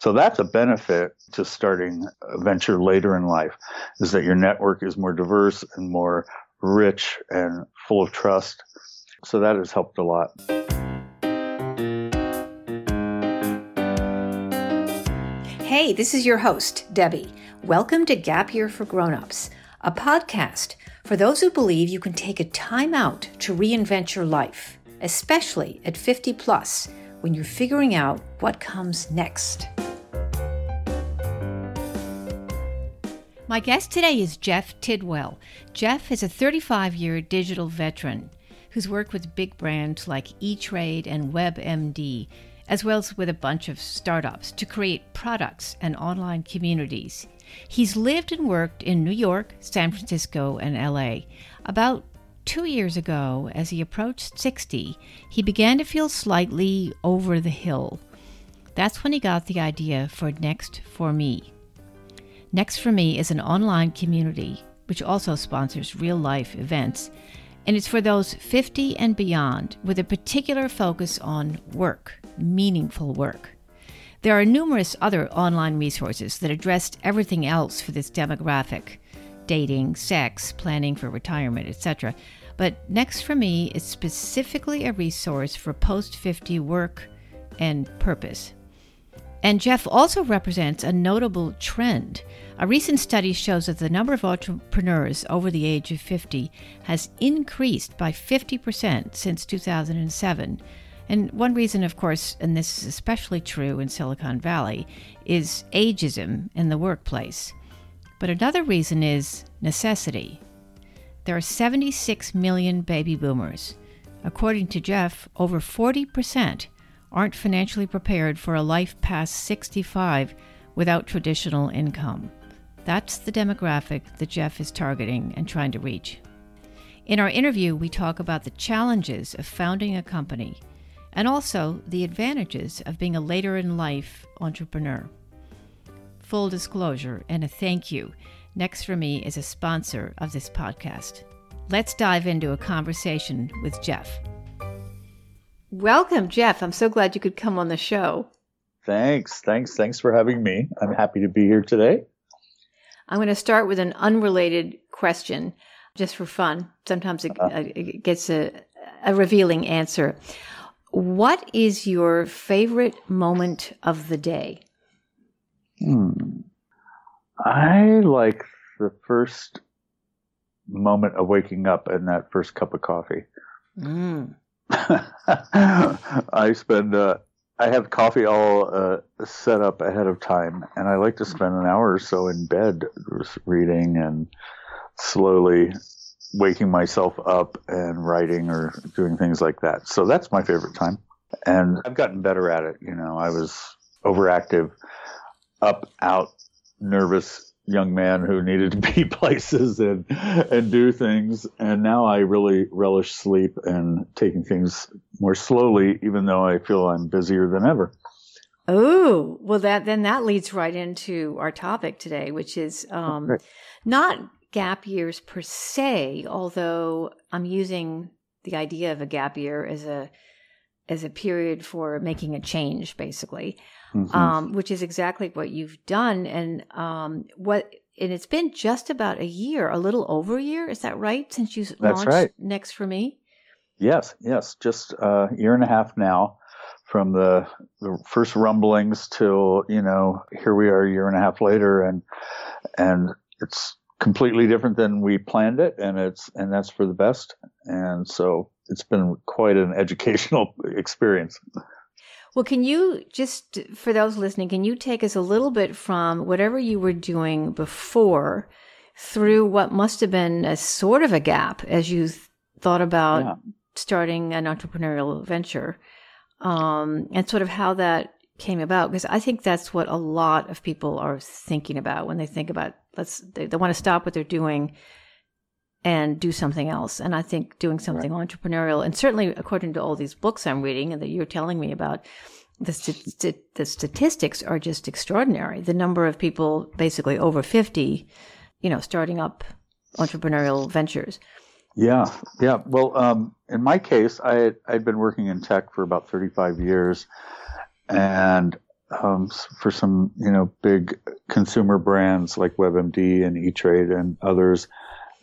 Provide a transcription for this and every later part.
So that's a benefit to starting a venture later in life is that your network is more diverse and more rich and full of trust. So that has helped a lot. Hey, this is your host, Debbie. Welcome to Gap Year for Grownups, a podcast for those who believe you can take a time out to reinvent your life, especially at 50 plus when you're figuring out what comes next. My guest today is Jeff Tidwell. Jeff is a 35 year digital veteran who's worked with big brands like E Trade and WebMD, as well as with a bunch of startups to create products and online communities. He's lived and worked in New York, San Francisco, and LA. About two years ago, as he approached 60, he began to feel slightly over the hill. That's when he got the idea for Next for Me. Next for Me is an online community which also sponsors real life events, and it's for those 50 and beyond with a particular focus on work, meaningful work. There are numerous other online resources that address everything else for this demographic dating, sex, planning for retirement, etc. But Next for Me is specifically a resource for post 50 work and purpose. And Jeff also represents a notable trend. A recent study shows that the number of entrepreneurs over the age of 50 has increased by 50% since 2007. And one reason, of course, and this is especially true in Silicon Valley, is ageism in the workplace. But another reason is necessity. There are 76 million baby boomers. According to Jeff, over 40% aren't financially prepared for a life past 65 without traditional income. That's the demographic that Jeff is targeting and trying to reach. In our interview, we talk about the challenges of founding a company and also the advantages of being a later in life entrepreneur. Full disclosure and a thank you. Next for Me is a sponsor of this podcast. Let's dive into a conversation with Jeff. Welcome, Jeff. I'm so glad you could come on the show. Thanks. Thanks. Thanks for having me. I'm happy to be here today. I'm going to start with an unrelated question just for fun. Sometimes it, uh, it gets a, a revealing answer. What is your favorite moment of the day? Hmm. I like the first moment of waking up and that first cup of coffee. Mm. I spend, uh, I have coffee all uh, set up ahead of time, and I like to spend an hour or so in bed reading and slowly waking myself up and writing or doing things like that. So that's my favorite time. And I've gotten better at it. You know, I was overactive, up, out, nervous young man who needed to be places and and do things. And now I really relish sleep and taking things more slowly even though I feel I'm busier than ever. Oh, well that then that leads right into our topic today which is um, not gap years per se although I'm using the idea of a gap year as a as a period for making a change basically mm-hmm. um, which is exactly what you've done. And um, what and it's been just about a year, a little over a year. Is that right? Since you That's launched right. Next for Me. Yes, yes, just a year and a half now from the, the first rumblings till you know here we are a year and a half later, and and it's completely different than we planned it, and it's and that's for the best. And so it's been quite an educational experience. Well, can you just, for those listening, can you take us a little bit from whatever you were doing before through what must have been a sort of a gap as you th- thought about yeah. starting an entrepreneurial venture um, and sort of how that came about? Because I think that's what a lot of people are thinking about when they think about let's, they, they want to stop what they're doing and do something else. And I think doing something right. entrepreneurial, and certainly according to all these books I'm reading and that you're telling me about, the, st- the statistics are just extraordinary. The number of people basically over 50, you know, starting up entrepreneurial ventures. Yeah, yeah. Well, um, in my case, I had, I'd been working in tech for about 35 years, and um, for some, you know, big consumer brands like WebMD and E-Trade and others.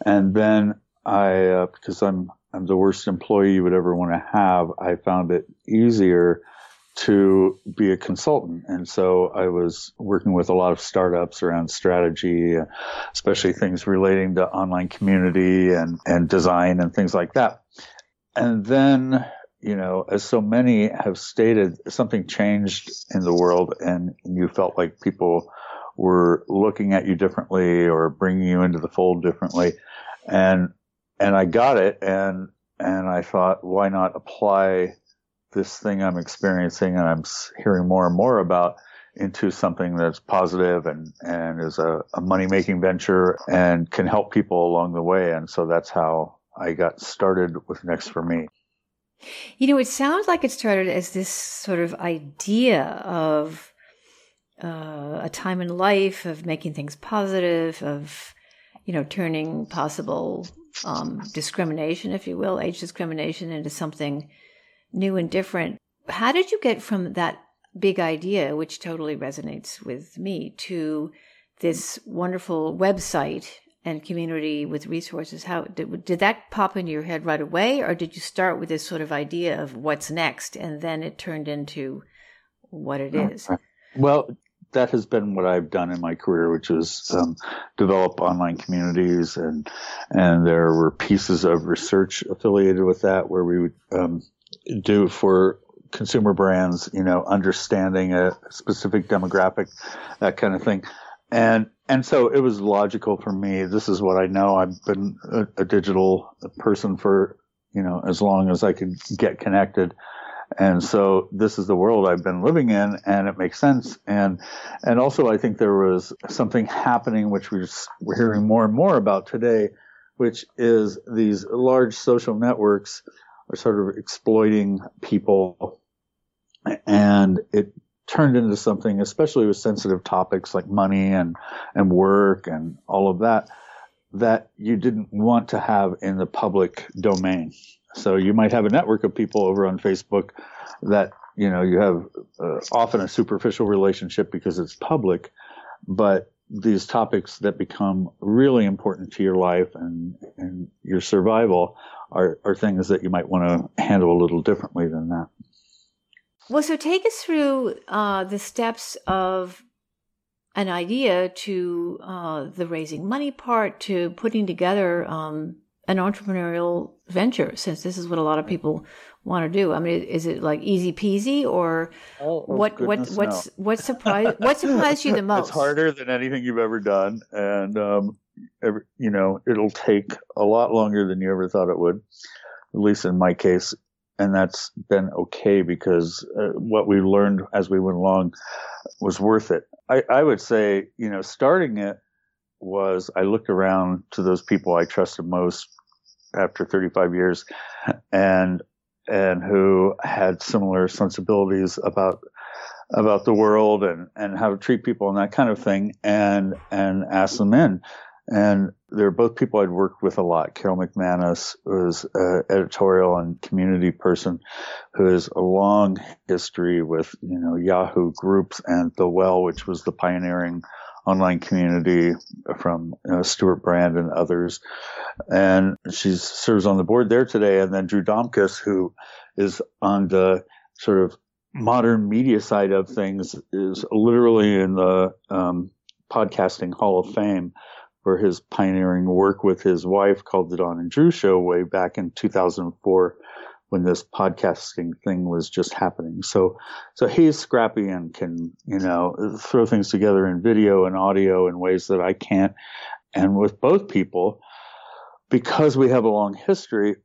And then I, uh, because I'm, I'm the worst employee you would ever want to have, I found it easier to be a consultant. And so I was working with a lot of startups around strategy, especially things relating to online community and, and design and things like that. And then you know, as so many have stated, something changed in the world and you felt like people were looking at you differently or bringing you into the fold differently. And, and I got it. And, and I thought, why not apply this thing I'm experiencing and I'm hearing more and more about into something that's positive and, and is a, a money making venture and can help people along the way. And so that's how I got started with Next for Me. You know, it sounds like it started as this sort of idea of uh, a time in life of making things positive, of you know, turning possible um, discrimination, if you will, age discrimination, into something new and different. How did you get from that big idea, which totally resonates with me, to this wonderful website and community with resources how did, did that pop into your head right away or did you start with this sort of idea of what's next and then it turned into what it is well that has been what I've done in my career, which is um, develop online communities, and and there were pieces of research affiliated with that where we would um, do for consumer brands, you know, understanding a specific demographic, that kind of thing, and and so it was logical for me. This is what I know. I've been a, a, digital person for, you know, as long as I could get connected. And so this is the world I've been living in and it makes sense. And, and also I think there was something happening, which we're, we're hearing more and more about today, which is these large social networks are sort of exploiting people and it turned into something, especially with sensitive topics like money and, and work and all of that, that you didn't want to have in the public domain. So you might have a network of people over on Facebook that, you know, you have uh, often a superficial relationship because it's public, but these topics that become really important to your life and, and your survival are, are things that you might want to handle a little differently than that. Well, so take us through uh, the steps of an idea to uh, the raising money part to putting together um, an entrepreneurial venture, since this is what a lot of people want to do. I mean, is it like easy peasy, or oh, oh what? What? What's no. what surprised? What surprised you the most? It's harder than anything you've ever done, and um, every, you know it'll take a lot longer than you ever thought it would. At least in my case, and that's been okay because uh, what we learned as we went along was worth it. I, I, would say, you know, starting it was I looked around to those people I trusted most after 35 years, and and who had similar sensibilities about about the world and and how to treat people and that kind of thing, and and asked them in. And they're both people I'd worked with a lot. Carol McManus was an editorial and community person who has a long history with, you know, Yahoo groups and The Well, which was the pioneering online community from know, Stewart Brand and others. And she serves on the board there today. And then Drew Domkus, who is on the sort of modern media side of things, is literally in the um, podcasting Hall of Fame for his pioneering work with his wife called the Dawn and Drew Show way back in 2004 when this podcasting thing was just happening. So, so he's scrappy and can, you know, throw things together in video and audio in ways that I can't. And with both people, because we have a long history,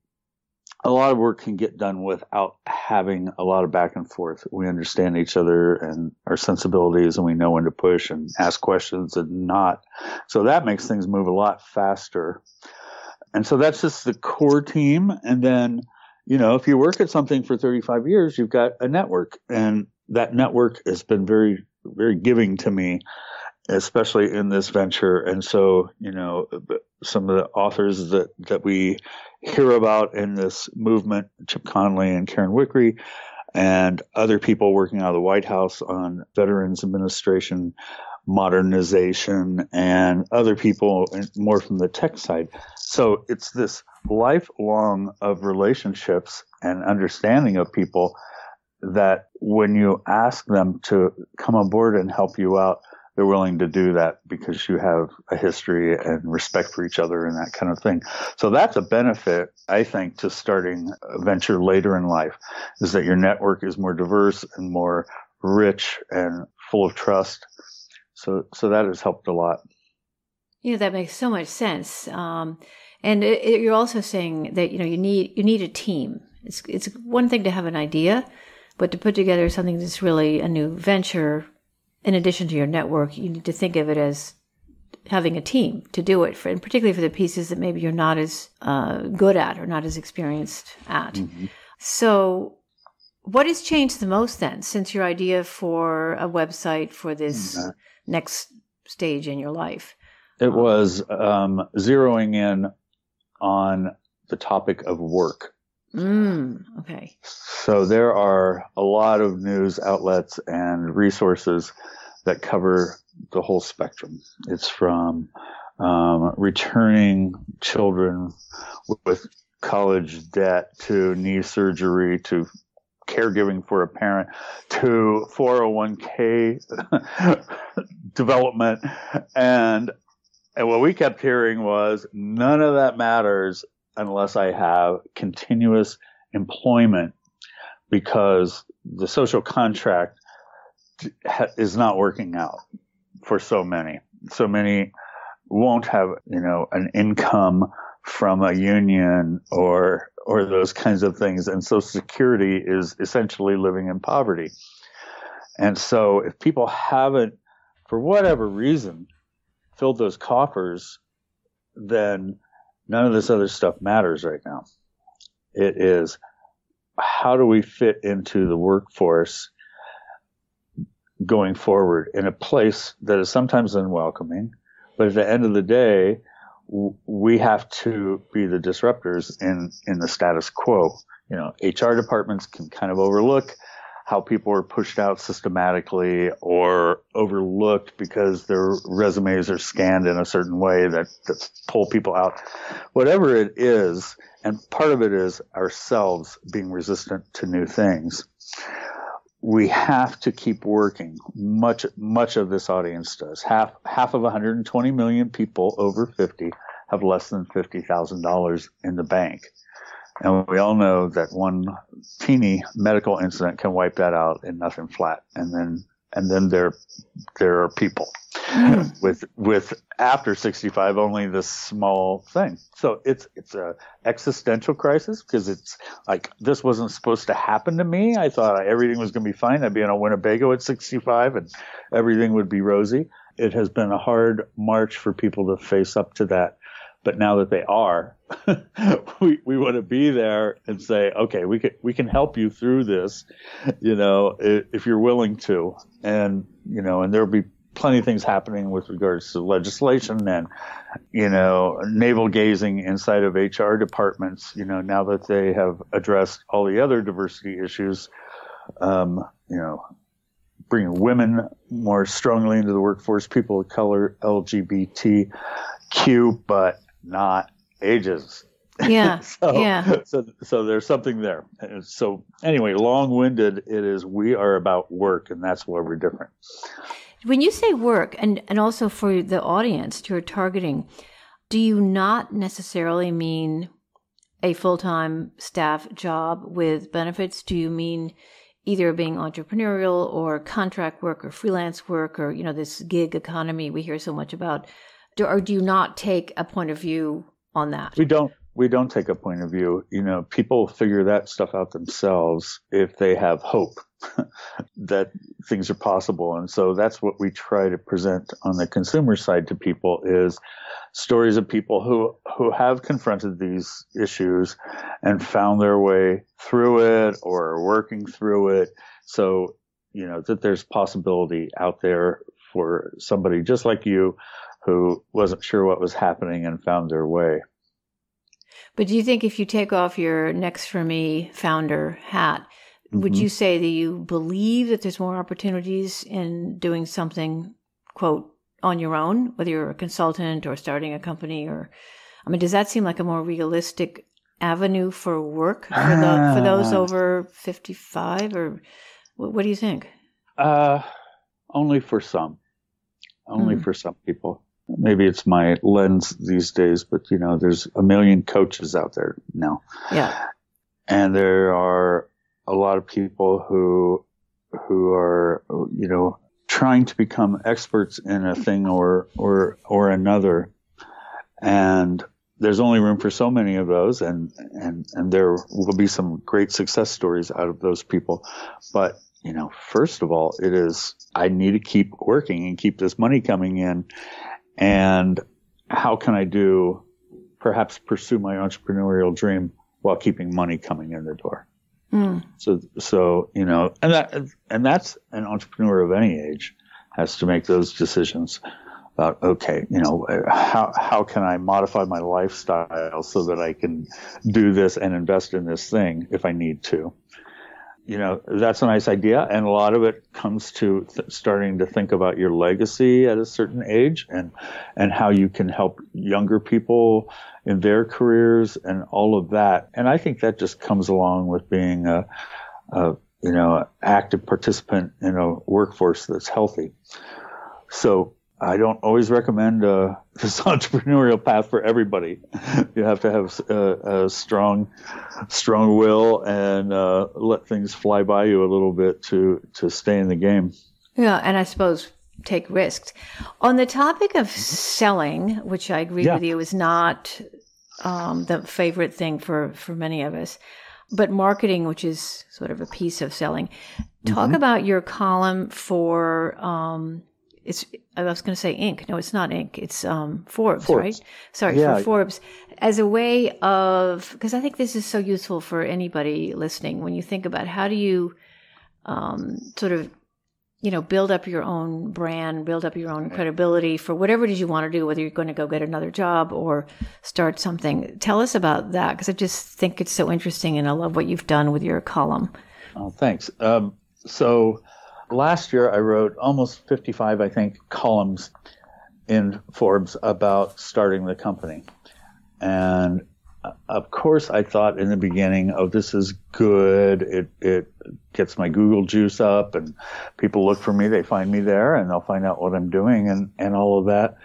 a lot of work can get done without having a lot of back and forth. We understand each other and our sensibilities and we know when to push and ask questions and not. So that makes things move a lot faster. And so that's just the core team. And then, you know, if you work at something for 35 years, you've got a network and that network has been very, very giving to me especially in this venture. And so, you know, some of the authors that, that we hear about in this movement, Chip Conley and Karen Wickery, and other people working out of the White House on Veterans Administration modernization and other people more from the tech side. So it's this lifelong of relationships and understanding of people that when you ask them to come on board and help you out, they're willing to do that because you have a history and respect for each other and that kind of thing. So that's a benefit, I think, to starting a venture later in life is that your network is more diverse and more rich and full of trust. So, so that has helped a lot. You know, that makes so much sense. Um, and it, it, you're also saying that, you know, you need, you need a team. It's, it's one thing to have an idea, but to put together something that's really a new venture in addition to your network, you need to think of it as having a team to do it, for, and particularly for the pieces that maybe you're not as uh, good at or not as experienced at. Mm-hmm. So, what has changed the most then since your idea for a website for this mm-hmm. Next stage in your life? It was um, zeroing in on the topic of work. Mm, okay. So there are a lot of news outlets and resources that cover the whole spectrum. It's from um, returning children with college debt to knee surgery to caregiving for a parent to 401k development and and what we kept hearing was none of that matters unless I have continuous employment because the social contract is not working out for so many. So many won't have, you know, an income from a union or or those kinds of things and social security is essentially living in poverty. And so if people haven't for whatever reason filled those coffers then None of this other stuff matters right now. It is how do we fit into the workforce going forward in a place that is sometimes unwelcoming, but at the end of the day, we have to be the disruptors in, in the status quo. You know, HR departments can kind of overlook how people are pushed out systematically or overlooked because their resumes are scanned in a certain way that, pull people out. Whatever it is, and part of it is ourselves being resistant to new things. We have to keep working. Much much of this audience does. Half half of 120 million people over 50 have less than $50,000 in the bank. And we all know that one teeny medical incident can wipe that out in nothing flat. And then, and then there, there are people mm. with, with after 65 only this small thing. So it's, it's a existential crisis because it's like, this wasn't supposed to happen to me. I thought everything was going to be fine. I'd be in a Winnebago at 65 and everything would be rosy. It has been a hard march for people to face up to that but now that they are, we, we want to be there and say, okay, we can, we can help you through this, you know, if you're willing to. And, you know, and there'll be plenty of things happening with regards to legislation and, you know, navel gazing inside of HR departments, you know, now that they have addressed all the other diversity issues, um, you know, bringing women more strongly into the workforce, people of color, LGBTQ, but not ages. Yeah. so, yeah. So, so there's something there. So anyway, long-winded, it is. We are about work, and that's where we're different. When you say work, and and also for the audience you're targeting, do you not necessarily mean a full-time staff job with benefits? Do you mean either being entrepreneurial or contract work or freelance work or you know this gig economy we hear so much about? Do, or do you not take a point of view on that? We don't. We don't take a point of view. You know, people figure that stuff out themselves if they have hope that things are possible. And so that's what we try to present on the consumer side to people is stories of people who, who have confronted these issues and found their way through it or working through it. So, you know, that there's possibility out there for somebody just like you who wasn't sure what was happening and found their way. But do you think if you take off your Next for Me founder hat, would you say that you believe that there's more opportunities in doing something, quote, on your own, whether you're a consultant or starting a company or, I mean, does that seem like a more realistic avenue for work for, the, for those over 55 or what, what do you think? Uh, only for some, only Hmm. for some people. Maybe it's my lens these days, but you know, there's a million coaches out there now. Yeah. and there are a lot of people who who are you know trying to become experts in a thing or or or another and there's only room for so many of those and and and there will be some great success stories out of those people but you know first of all it is i need to keep working and keep this money coming in and how can i do perhaps pursue my entrepreneurial dream while keeping money coming in the door. Mm. So, so you know, and that, and that's an entrepreneur of any age has to make those decisions about okay, you know, how how can I modify my lifestyle so that I can do this and invest in this thing if I need to. You know, that's a nice idea, and a lot of it comes to th- starting to think about your legacy at a certain age and and how you can help younger people in their careers and all of that. And I think that just comes along with being a, a you know active participant in a workforce that's healthy. So I don't always recommend uh, this entrepreneurial path for everybody. You have to have a, a strong, strong will and uh, let things fly by you a little bit to to stay in the game. Yeah, and I suppose take risks. On the topic of selling, which I agree Yeah. with you is not um, the favorite thing for, for many of us, but marketing, which is sort of a piece of selling. Talk Mm-hmm. about your column for um, it's. I was going to say Inc. No, it's not Inc. It's um, Forbes, Forbes. right? Sorry, Yeah. for Forbes as a way of because I think this is so useful for anybody listening when you think about how do you um, sort of you know, build up your own brand, build up your own credibility for whatever it is you want to do, whether you're going to go get another job or start something. Tell us about that because I just think it's so interesting and I love what you've done with your column. Oh, thanks. Um, so last year I wrote almost 55, I think, columns in Forbes about starting the company. And uh, of course, I thought in the beginning, oh, this is good. It, it gets my Google juice up and people look for me. They find me there and they'll find out what I'm doing and, and all of that.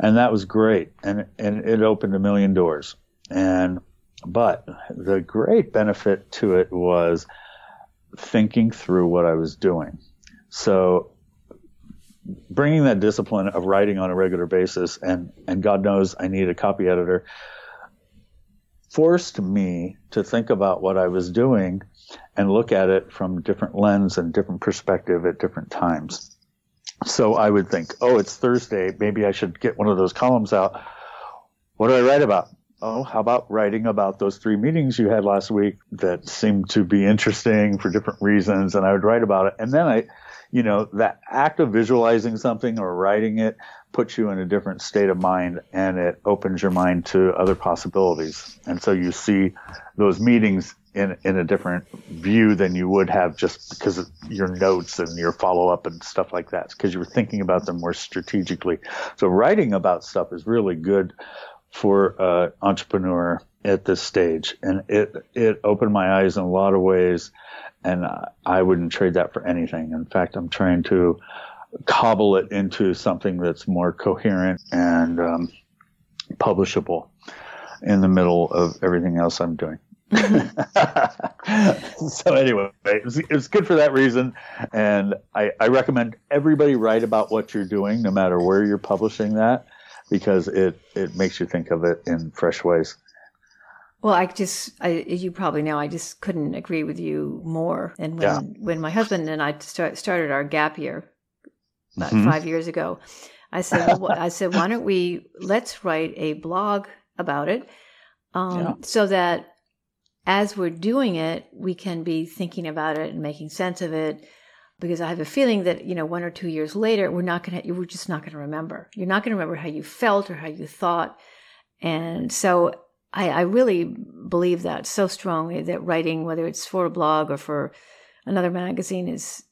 And that was great. And, and it opened a million doors. And, but the great benefit to it was thinking through what I was doing. So bringing that discipline of writing on a regular basis and, and God knows I need a copy editor forced me to think about what I was doing and look at it from different lens and different perspective at different times. So I would think, oh, it's Thursday. Maybe I should get one of those columns out. What do I write about? Oh, how about writing about those three meetings you had last week that seemed to be interesting for different reasons? And I would write about it. And then I, you know, that act of visualizing something or writing it puts you in a different state of mind and it opens your mind to other possibilities. And so you see those meetings in, in a different view than you would have just because of your notes and your follow up and stuff like that, because you were thinking about them more strategically. So writing about stuff is really good for uh, entrepreneur at this stage, and it it opened my eyes in a lot of ways, and I wouldn't trade that for anything. In fact, I'm trying to cobble it into something that's more coherent and um, publishable in the middle of everything else I'm doing. so anyway, it's, it's good for that reason, and I, I recommend everybody write about what you're doing, no matter where you're publishing that, because it it makes you think of it in fresh ways. Well, I just, I, as you probably know, I just couldn't agree with you more. And when, Yeah. when my husband and I start, started our gap year about Mhm. five years ago, I said, well, I said, why don't we let's write a blog about it, um, Yeah. so that as we're doing it, we can be thinking about it and making sense of it. Because I have a feeling that you know, one or two years later, we're not going to, we're just not going to remember. You're not going to remember how you felt or how you thought, and so I, I really believe that so strongly that writing, whether it's for a blog or for another magazine is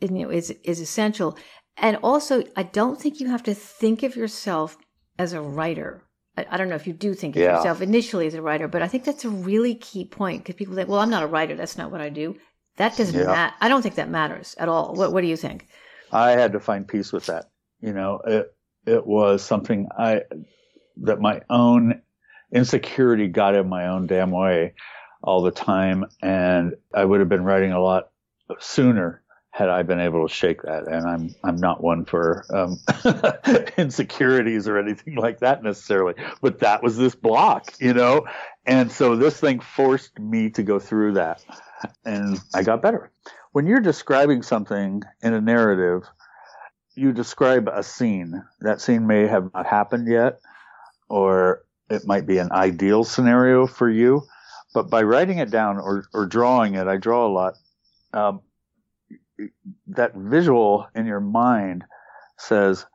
you know is is essential. And also, I don't think you have to think of yourself as a writer. I, I don't know if you do think of Yeah. yourself initially as a writer, but I think that's a really key point because people think, "Well, I'm not a writer. That's not what I do." That doesn't Yeah. matter. I don't think that matters at all. What What do you think? I had to find peace with that. You know, it it was something I that my own insecurity got in my own damn way all the time, and I would have been writing a lot sooner had I been able to shake that. And I'm I'm not one for um, insecurities or anything like that necessarily, but that was this block, you know, and so this thing forced me to go through that, and I got better. When you're describing something in a narrative you describe a scene. That scene may have not happened yet, or it might be an ideal scenario for you. But by writing it down or, or drawing it, I draw a lot. Um, that visual in your mind says,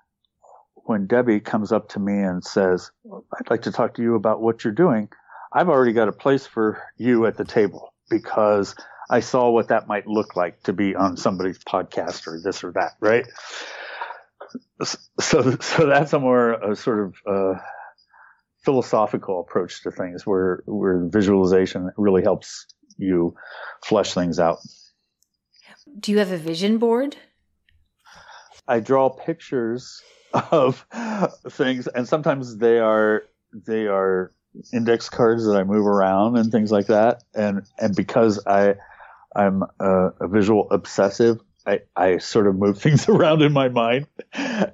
when Debbie comes up to me and says, I'd like to talk to you about what you're doing, I've already got a place for you at the table because I saw what that might look like to be on somebody's podcast or this or that, right? so so that's a more sort of uh, philosophical approach to things where where visualization really helps you flesh things out Do you have a vision board? i draw pictures of things and sometimes they are they are index cards that i move around and things like that and and because i i'm a, a visual obsessive I, I sort of move things around in my mind.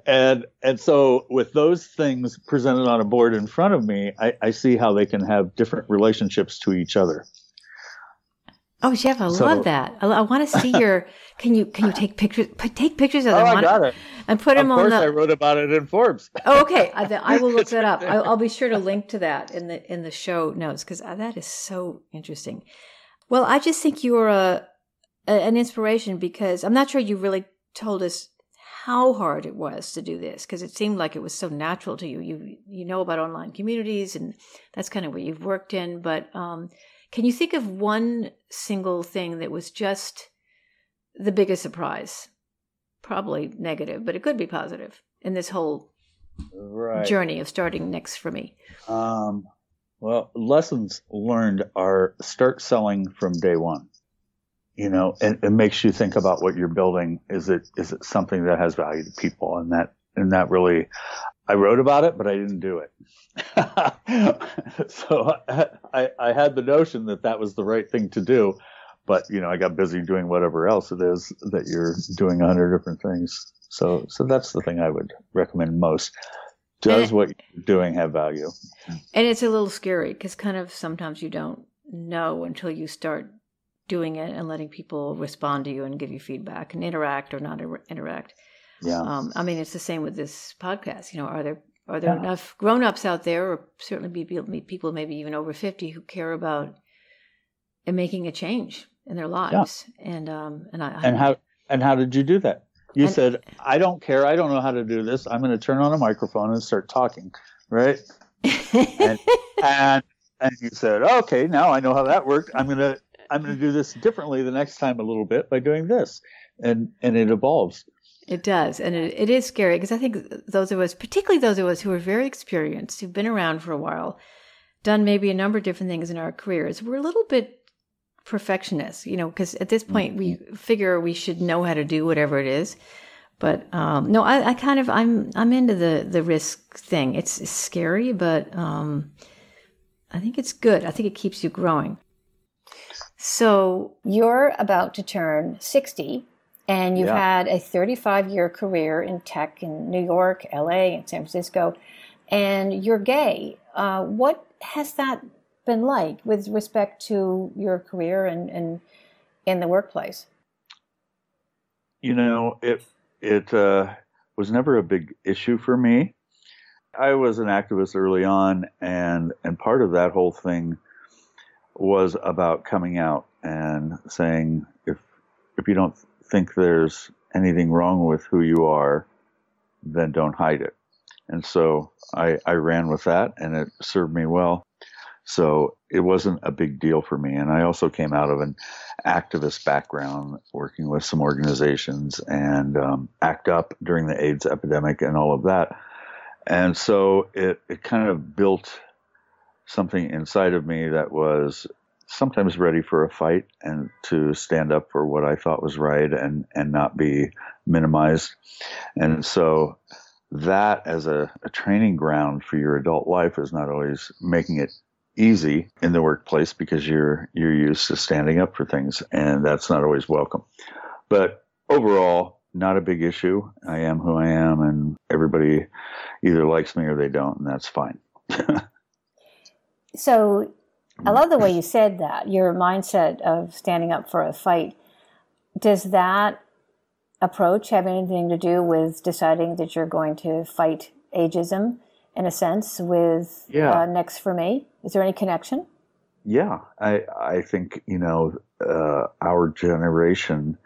And and so with those things presented on a board in front of me, I, I see how they can have different relationships to each other. Oh, Jeff, I So- love that. I, I want to see your. Can you can you take pictures? Put, take pictures of them Oh, I got it. and put Of them on Of course. I wrote about it in Forbes. Oh, okay. I, I will look that up. I, I'll be sure to link to that in the in the show notes because uh, that is so interesting. Well, I just think you are a, a an inspiration because I'm not sure you really told us how hard it was to do this because it seemed like it was so natural to you. You you know about online communities and that's kind of what you've worked in. But um, can you think of one single thing that was just the biggest surprise? Probably negative, but it could be positive in this whole Right. journey of starting next for me. Um, well, lessons learned are start selling from day one. You know, and it makes you think about what you're building. Is it is it something that has value to people? And that and that really, I wrote about it, but I didn't do it. so I, I had the notion that that was the right thing to do, but you know, I got busy doing whatever else it is that you're doing a hundred different things. So so that's the thing I would recommend most. Does what you're doing have value? And it's a little scary because kind of sometimes you don't know until you start doing it and letting people respond to you and give you feedback and interact or not interact. Yeah. Um, I mean, it's the same with this podcast. You know, are there are there Yeah. enough grown ups out there, or certainly be people, maybe even over fifty, who care about and making a change in their lives? And um, and I, And how and how did you do that? You And- said, "I don't care. I don't know how to do this. I'm going to turn on a microphone and start talking." Right? and and and you said, "Okay, now I know how that worked. I'm going to I'm going to do this differently the next time a little bit by doing this." And and it evolves. It does, and it, it is scary because I think those of us, particularly those of us who are very experienced, who've been around for a while, done maybe a number of different things in our careers, we're a little bit perfectionists, you know, because at this point we figure we should know how to do whatever it is. But um, no, I, I kind of I'm I'm into the the risk thing. It's, it's scary, but um, I think it's good. I think it keeps you growing. So you're about to turn 60 and you've Yeah. had a 35 year career in tech in New York, LA, and San Francisco, and you're gay. Uh, what has that been like with respect to your career and, and in the workplace? You know, it it uh, was never a big issue for me. I was an activist early on, and and part of that whole thing was about coming out and saying if if you don't think there's anything wrong with who you are, then don't hide it. And so I, I ran with that, and it served me well. So it wasn't a big deal for me. And I also came out of an activist background, working with some organizations and um, ACT UP during the AIDS epidemic and all of that. And so it, it kind of built something inside of me that was sometimes ready for a fight and to stand up for what I thought was right and, and not be minimized. And so that as a, a training ground for your adult life is not always making it easy in the workplace because you're you're used to standing up for things and that's not always welcome. But overall, not a big issue. I am who I am and everybody either likes me or they don't and that's fine. so I love the way you said that. Your mindset of standing up for a fight. Does that approach have anything to do with deciding that you're going to fight ageism in a sense with yeah. uh, Next for Me? Is there any connection? Yeah, I I think you know uh, our generation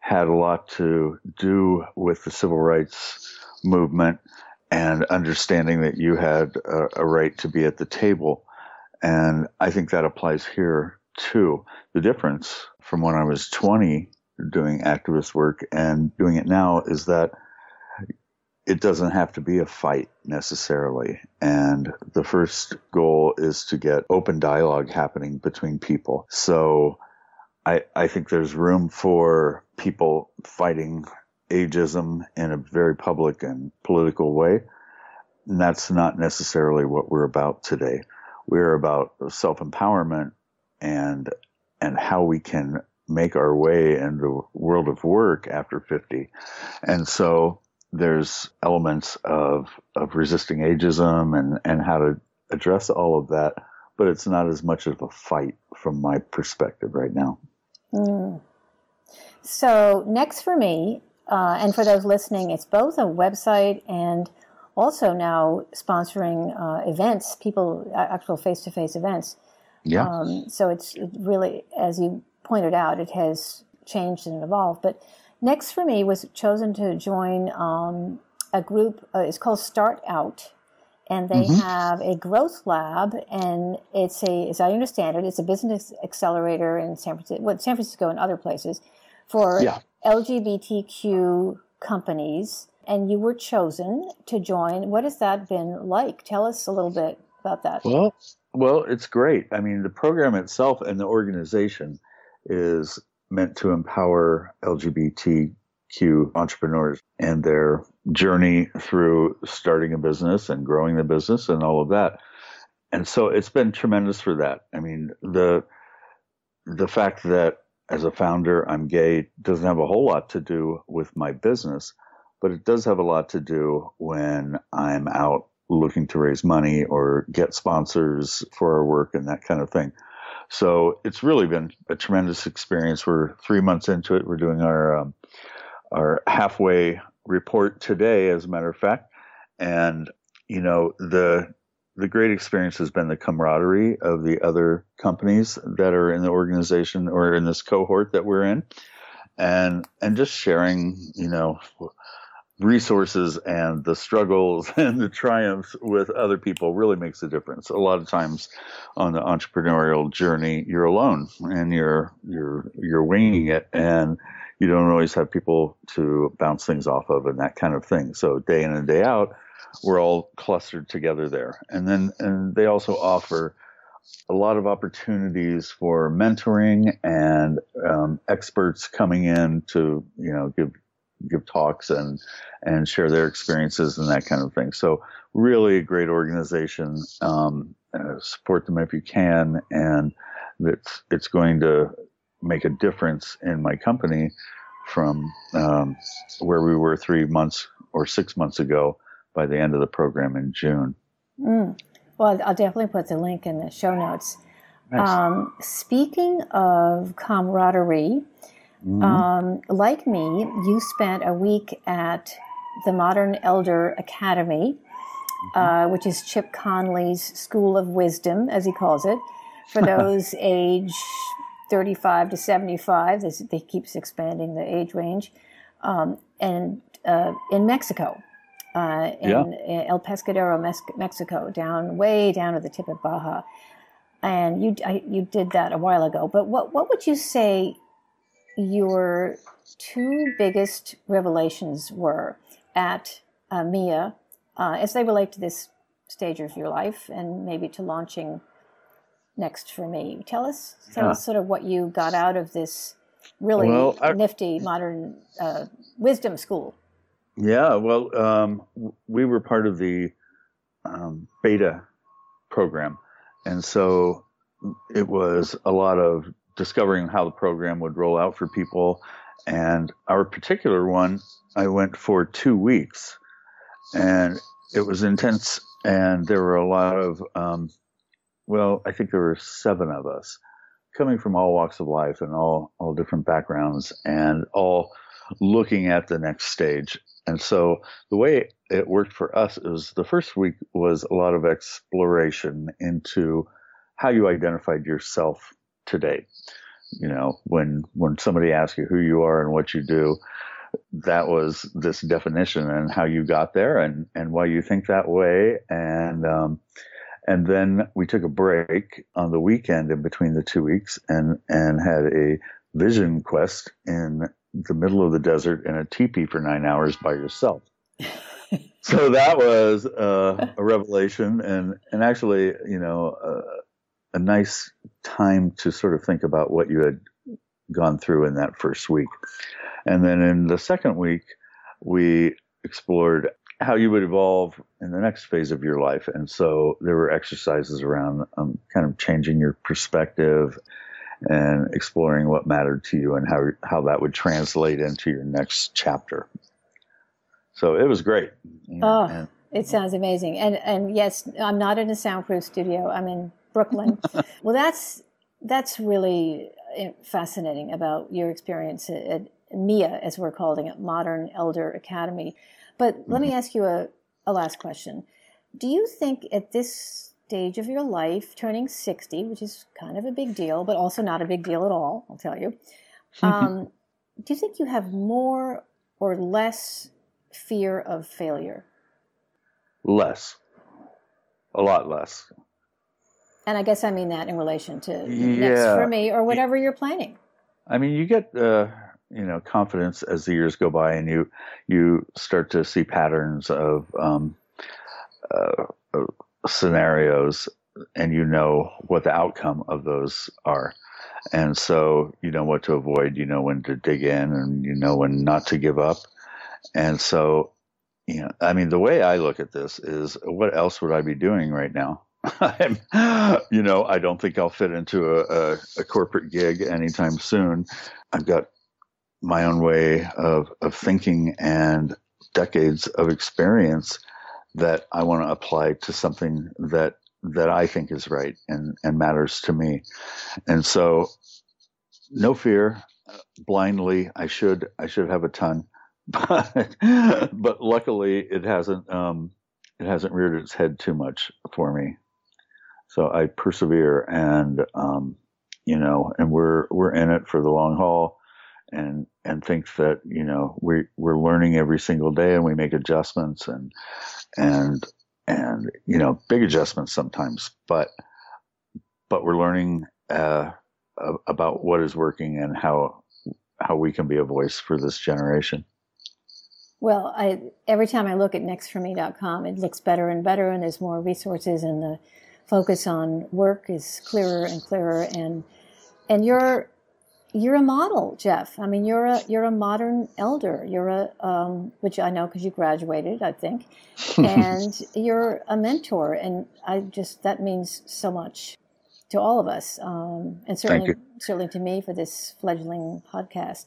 had a lot to do with the civil rights movement and understanding that you had a, a right to be at the table and I think that applies here too. The difference from when I was 20 doing activist work and doing it now is that it doesn't have to be a fight necessarily. And the first goal is to get open dialogue happening between people. So I, I think there's room for people fighting ageism in a very public and political way. And that's not necessarily what we're about today we're about self empowerment and and how we can make our way in the world of work after 50. And so there's elements of of resisting ageism and and how to address all of that, but it's not as much of a fight from my perspective right now. Mm. So next for me, uh, and for those listening, it's both a website and also now sponsoring uh, events, people actual face to face events. Yeah. Um, so it's it really, as you pointed out, it has changed and evolved. But next for me was chosen to join um, a group. Uh, it's called StartOut, and they mm-hmm. have a growth lab, and it's a, as I understand it, it's a business accelerator in San Francisco, well, San Francisco and other places for yeah. LGBTQ companies and you were chosen to join. What has that been like? Tell us a little bit about that. Well, well, it's great. I mean, the program itself and the organization is meant to empower LGBTQ entrepreneurs and their journey through starting a business and growing the business and all of that. And so it's been tremendous for that. I mean, the the fact that as a founder I'm gay doesn't have a whole lot to do with my business but it does have a lot to do when I'm out looking to raise money or get sponsors for our work and that kind of thing. So it's really been a tremendous experience. We're three months into it. We're doing our um, our halfway report today, as a matter of fact, and you know the the great experience has been the camaraderie of the other companies that are in the organization or in this cohort that we're in, and and just sharing, you know, resources and the struggles and the triumphs with other people really makes a difference. A lot of times on the entrepreneurial journey, you're alone and you're you're you're winging it and you don't always have people to bounce things off of and that kind of thing. So day in and day out, we're all clustered together there. And then and they also offer a lot of opportunities for mentoring and um, experts coming in to you know give give talks and and share their experiences and that kind of thing. So really a great organization. Um, uh, support them if you can, and it's it's going to make a difference in my company from um, where we were three months or six months ago by the end of the program in June. Mm. Well, I'll definitely put the link in the show notes. Nice. Um, speaking of camaraderie, Mm-hmm. Um, like me, you spent a week at the Modern Elder Academy, mm-hmm. uh, which is Chip Conley's School of Wisdom, as he calls it, for those age 35 to 75. This, they keeps expanding the age range, um, and uh, in Mexico. Uh, in, yeah. in, El Pescadero, Mexico, down way down at the tip of Baja. and you I, you did that a while ago. But what what would you say your two biggest revelations were at uh, MIA uh, as they relate to this stage of your life and maybe to launching next for me? Tell us, tell yeah. us sort of what you got out of this really well, I, nifty modern uh, wisdom school. Yeah, well, um, we were part of the um, beta program, and so it was a lot of discovering how the program would roll out for people. And our particular one, I went for two weeks, and it was intense. And there were a lot of, um, well, I think there were seven of us coming from all walks of life and all all different backgrounds, and all looking at the next stage. And so the way it worked for us is the first week was a lot of exploration into how you identified yourself today. You know, when when somebody asks you who you are and what you do, that was this definition and how you got there and and why you think that way and um, and then we took a break on the weekend in between the two weeks and and had a vision quest in the middle of the desert in a teepee for nine hours by yourself. so that was uh, a revelation and and actually you know uh, a nice time to sort of think about what you had gone through in that first week. And then in the second week, we explored how you would evolve in the next phase of your life. And so there were exercises around um, kind of changing your perspective and exploring what mattered to you and how, how that would translate into your next chapter. So it was great. oh, and, it sounds amazing. And, and yes, I'm not in a soundproof studio. I'm in Brooklyn. well, that's that's really uh, fascinating about your experience at MIA, as we're calling it, Modern Elder Academy. But mm-hmm. let me mm-hmm. ask you a, a last question. Do you think at this stage of your life, turning 60, which is kind of a big deal, but also not a big deal at all, I'll tell you, um, do you think you have more or less fear of failure? Less. A lot less. And I guess I mean that in relation to yeah. next for me or whatever you're planning. I mean, you get uh, you know confidence as the years go by, and you you start to see patterns of um, uh, scenarios, and you know what the outcome of those are. And so you know what to avoid, you know when to dig in, and you know when not to give up. And so, you know, I mean, the way I look at this is, what else would I be doing right now? I'm, you know, I don't think I'll fit into a, a, a, corporate gig anytime soon. I've got my own way of, of thinking and decades of experience that I want to apply to something that that I think is right and, and matters to me. And so no fear, blindly, I should I should have a ton. But but luckily it hasn't um, it hasn't reared its head too much for me. So I persevere and, um, you know, and we're, we're in it for the long haul and, and think that, you know, we, we're learning every single day and we make adjustments and, and, and, you know, big adjustments sometimes, but, but we're learning, uh, about what is working and how, how we can be a voice for this generation. Well, I, every time I look at nextforme.com, it looks better and better, and there's more resources, and the focus on work is clearer and clearer and and you're you're a model jeff. I mean you're a you're a modern elder. You're a um, which i know because you graduated i think. And you're a mentor and i just that means so much to all of us um, and certainly certainly to me for this fledgling podcast.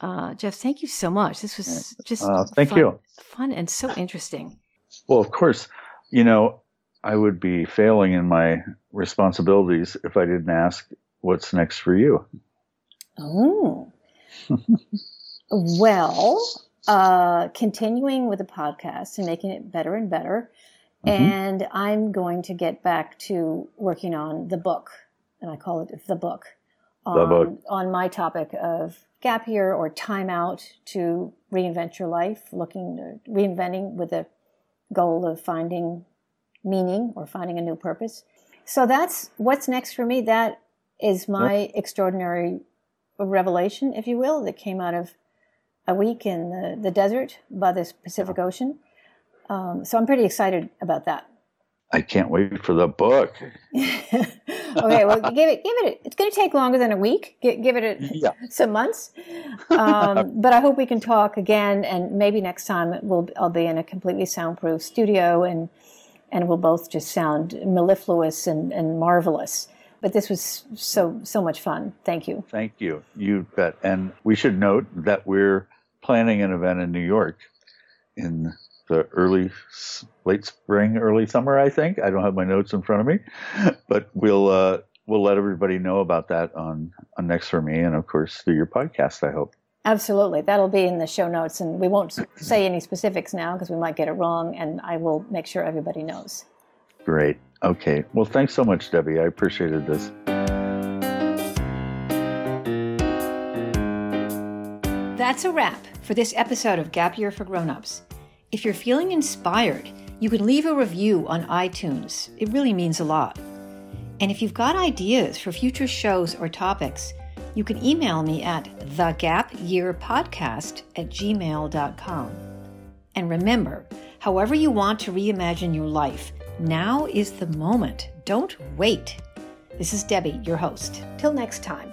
Uh, jeff thank you so much. This was just uh, thank fun, you. fun and so interesting. Well of course you know I would be failing in my responsibilities if I didn't ask what's next for you. Oh. well, uh, continuing with the podcast and making it better and better. Mm-hmm. And I'm going to get back to working on the book, and I call it the book, on, the book. on my topic of gap year or time out to reinvent your life, looking reinventing with the goal of finding meaning or finding a new purpose. So that's what's next for me. That is my extraordinary revelation, if you will, that came out of a week in the, the desert by the Pacific Ocean. Um, so I'm pretty excited about that. I can't wait for the book. okay, well, give it, give it. It's going to take longer than a week. Give, give it a, yeah. some months. Um, but I hope we can talk again, and maybe next time we'll I'll be in a completely soundproof studio, and and we'll both just sound mellifluous and, and marvelous. But this was so so much fun. Thank you. Thank you. You bet. And we should note that we're planning an event in New York in the early, late spring, early summer. I think I don't have my notes in front of me, but we'll uh, we'll let everybody know about that on on next for me, and of course through your podcast. I hope. Absolutely, that'll be in the show notes, and we won't say any specifics now because we might get it wrong, and I will make sure everybody knows. Great. Okay. Well, thanks so much, Debbie. I appreciated this. That's a wrap for this episode of Gap Year for Grownups. If you're feeling inspired, you can leave a review on iTunes. It really means a lot. And if you've got ideas for future shows or topics, you can email me at thegapyearpodcast at gmail.com. And remember, however you want to reimagine your life, now is the moment. Don't wait. This is Debbie, your host. Till next time.